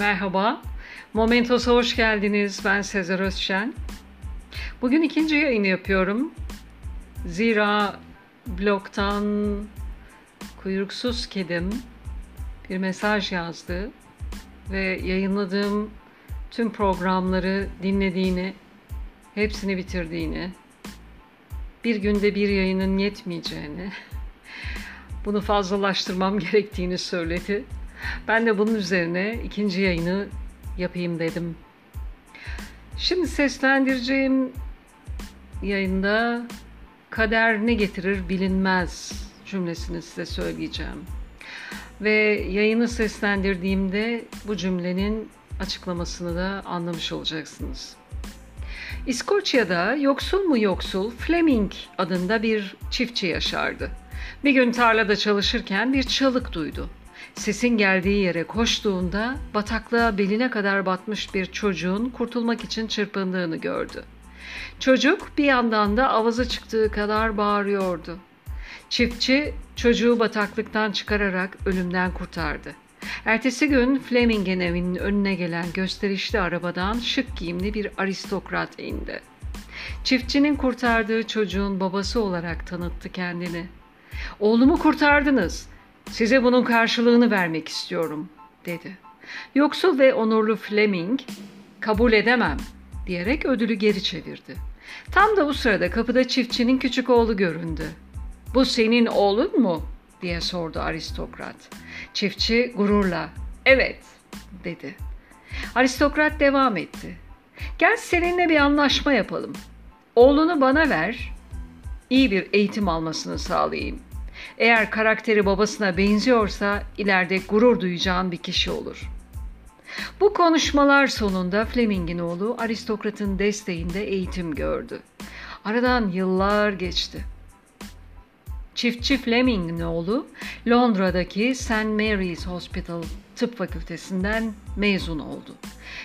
Merhaba, Momentos'a hoş geldiniz. Ben Sezer Özşen. Bugün ikinci yayını yapıyorum. Zira blogdan kuyruksuz kedim bir mesaj yazdı ve yayınladığım tüm programları dinlediğini, hepsini bitirdiğini, bir günde bir yayının yetmeyeceğini, bunu fazlalaştırmam gerektiğini söyledi. Ben de bunun üzerine ikinci yayını yapayım dedim. Şimdi seslendireceğim yayında kader ne getirir bilinmez cümlesini size söyleyeceğim. Ve yayını seslendirdiğimde bu cümlenin açıklamasını da anlamış olacaksınız. İskoçya'da yoksul mu yoksul Fleming adında bir çiftçi yaşardı. Bir gün tarlada çalışırken bir çığlık duydu. Sesin geldiği yere koştuğunda bataklığa beline kadar batmış bir çocuğun kurtulmak için çırpındığını gördü. Çocuk bir yandan da avazı çıktığı kadar bağırıyordu. Çiftçi çocuğu bataklıktan çıkararak ölümden kurtardı. Ertesi gün Fleming'in evinin önüne gelen gösterişli arabadan şık giyimli bir aristokrat indi. Çiftçinin kurtardığı çocuğun babası olarak tanıttı kendini. Oğlumu kurtardınız. Size bunun karşılığını vermek istiyorum, dedi. Yoksul ve onurlu Fleming, kabul edemem, diyerek ödülü geri çevirdi. Tam da bu sırada kapıda çiftçinin küçük oğlu göründü. Bu senin oğlun mu? diye sordu aristokrat. Çiftçi gururla, evet, dedi. Aristokrat devam etti. Gel seninle bir anlaşma yapalım. Oğlunu bana ver, iyi bir eğitim almasını sağlayayım. Eğer karakteri babasına benziyorsa ileride gurur duyacağın bir kişi olur. Bu konuşmalar sonunda Fleming'in oğlu aristokratın desteğinde eğitim gördü. Aradan yıllar geçti. Çiftçi Fleming'in oğlu Londra'daki St. Mary's Hospital Tıp Fakültesinden mezun oldu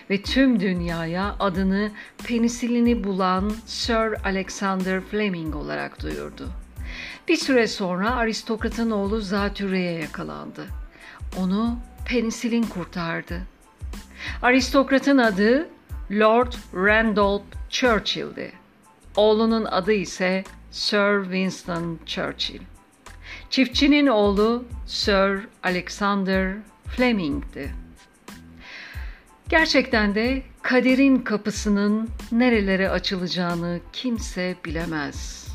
ve tüm dünyaya adını penisilini bulan Sir Alexander Fleming olarak duyurdu. Bir süre sonra aristokratın oğlu zatürreye yakalandı. Onu penisilin kurtardı. Aristokratın adı Lord Randolph Churchill'di. Oğlunun adı ise Sir Winston Churchill. Çiftçinin oğlu Sir Alexander Fleming'di. Gerçekten de kaderin kapısının nerelere açılacağını kimse bilemez.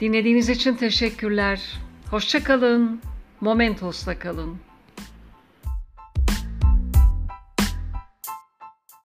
Dinlediğiniz için teşekkürler. Hoşça kalın. Momentos'ta kalın.